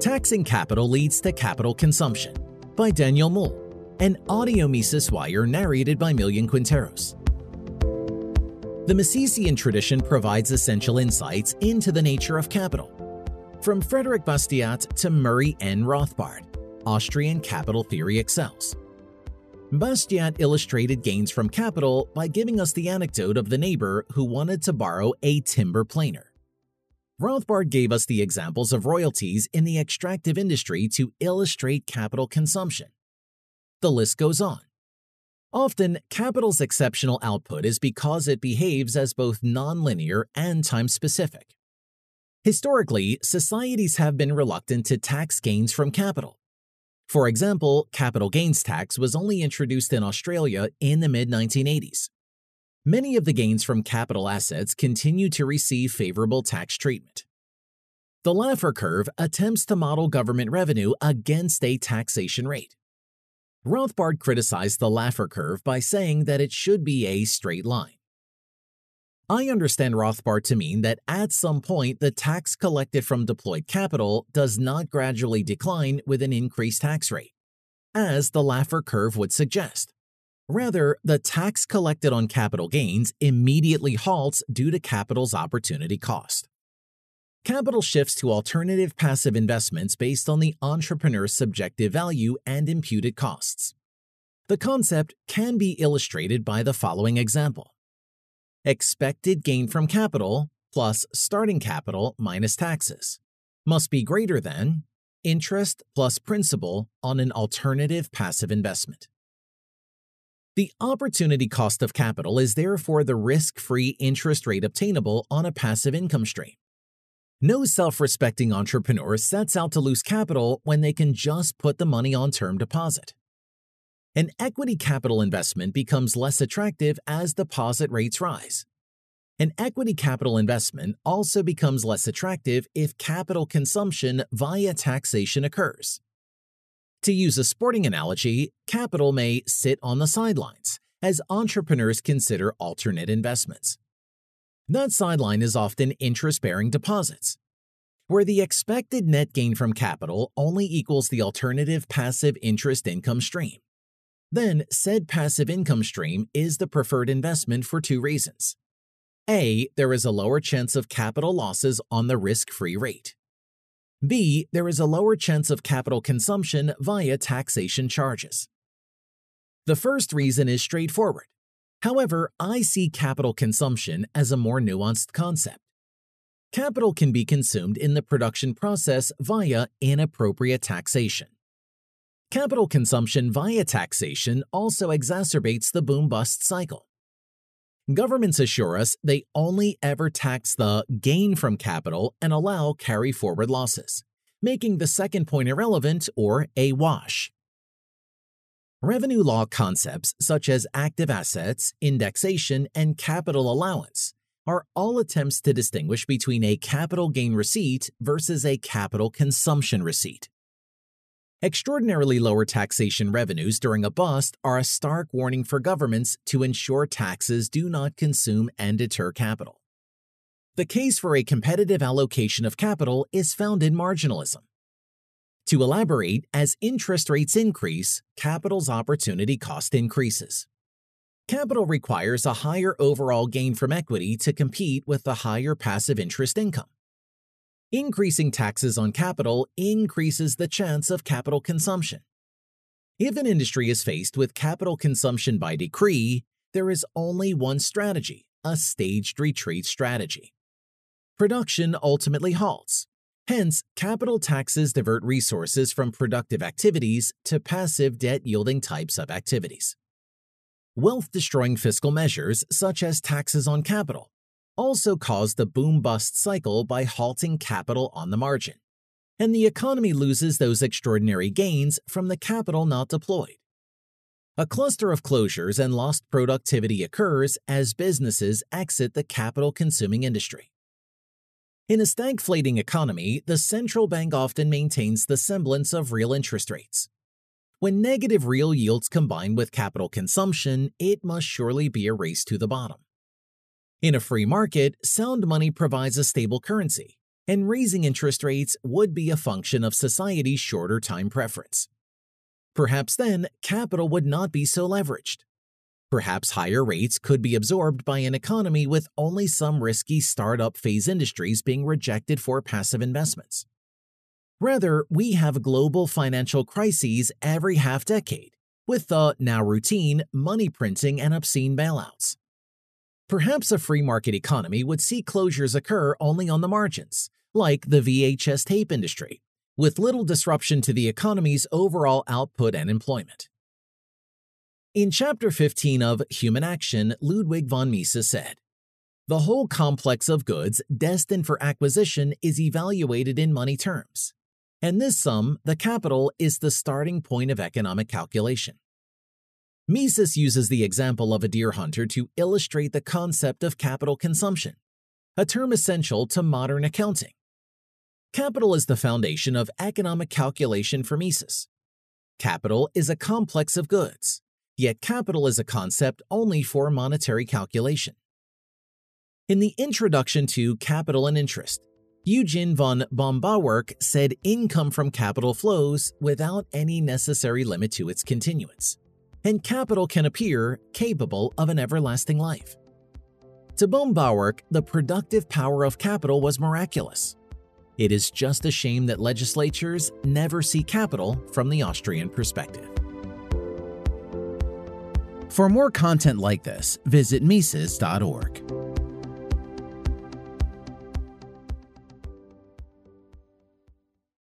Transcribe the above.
Taxing Capital Leads to Capital Consumption by Daniel Moule, an audio Mises Wire narrated by Millian Quinteros. The Misesian tradition provides essential insights into the nature of capital. From Frederick Bastiat to Murray N. Rothbard, Austrian capital theory excels. Bastiat illustrated gains from capital by giving us the anecdote of the neighbor who wanted to borrow a timber planer. Rothbard gave us the examples of royalties in the extractive industry to illustrate capital consumption. The list goes on. Often, capital's exceptional output is because it behaves as both nonlinear and time specific. Historically, societies have been reluctant to tax gains from capital. For example, capital gains tax was only introduced in Australia in the mid 1980s. Many of the gains from capital assets continue to receive favorable tax treatment. The Laffer curve attempts to model government revenue against a taxation rate. Rothbard criticized the Laffer curve by saying that it should be a straight line. I understand Rothbard to mean that at some point the tax collected from deployed capital does not gradually decline with an increased tax rate, as the Laffer curve would suggest. Rather, the tax collected on capital gains immediately halts due to capital's opportunity cost. Capital shifts to alternative passive investments based on the entrepreneur's subjective value and imputed costs. The concept can be illustrated by the following example. Expected gain from capital plus starting capital minus taxes must be greater than interest plus principal on an alternative passive investment. The opportunity cost of capital is therefore the risk free interest rate obtainable on a passive income stream. No self respecting entrepreneur sets out to lose capital when they can just put the money on term deposit. An equity capital investment becomes less attractive as deposit rates rise. An equity capital investment also becomes less attractive if capital consumption via taxation occurs. To use a sporting analogy, capital may sit on the sidelines as entrepreneurs consider alternate investments. That sideline is often interest bearing deposits, where the expected net gain from capital only equals the alternative passive interest income stream. Then, said passive income stream is the preferred investment for two reasons. A, there is a lower chance of capital losses on the risk free rate. B. There is a lower chance of capital consumption via taxation charges. The first reason is straightforward. However, I see capital consumption as a more nuanced concept. Capital can be consumed in the production process via inappropriate taxation. Capital consumption via taxation also exacerbates the boom bust cycle. Governments assure us they only ever tax the gain from capital and allow carry forward losses, making the second point irrelevant or a wash. Revenue law concepts such as active assets, indexation, and capital allowance are all attempts to distinguish between a capital gain receipt versus a capital consumption receipt. Extraordinarily lower taxation revenues during a bust are a stark warning for governments to ensure taxes do not consume and deter capital. The case for a competitive allocation of capital is found in marginalism. To elaborate, as interest rates increase, capital's opportunity cost increases. Capital requires a higher overall gain from equity to compete with the higher passive interest income. Increasing taxes on capital increases the chance of capital consumption. If an industry is faced with capital consumption by decree, there is only one strategy a staged retreat strategy. Production ultimately halts. Hence, capital taxes divert resources from productive activities to passive debt yielding types of activities. Wealth destroying fiscal measures, such as taxes on capital, also caused the boom bust cycle by halting capital on the margin. And the economy loses those extraordinary gains from the capital not deployed. A cluster of closures and lost productivity occurs as businesses exit the capital consuming industry. In a stagflating economy, the central bank often maintains the semblance of real interest rates. When negative real yields combine with capital consumption, it must surely be a race to the bottom. In a free market, sound money provides a stable currency, and raising interest rates would be a function of society's shorter time preference. Perhaps then, capital would not be so leveraged. Perhaps higher rates could be absorbed by an economy with only some risky startup phase industries being rejected for passive investments. Rather, we have global financial crises every half decade, with the now routine money printing and obscene bailouts. Perhaps a free market economy would see closures occur only on the margins, like the VHS tape industry, with little disruption to the economy's overall output and employment. In Chapter 15 of Human Action, Ludwig von Mises said, The whole complex of goods destined for acquisition is evaluated in money terms, and this sum, the capital, is the starting point of economic calculation. Mises uses the example of a deer hunter to illustrate the concept of capital consumption, a term essential to modern accounting. Capital is the foundation of economic calculation for Mises. Capital is a complex of goods, yet capital is a concept only for monetary calculation. In the introduction to Capital and Interest, Eugen von Böhm-Bawerk said income from capital flows without any necessary limit to its continuance, and capital can appear capable of an everlasting life. To Böhm-Bawerk, the productive power of capital was miraculous. It is just a shame that legislatures never see capital from the Austrian perspective. For more content like this, visit Mises.org.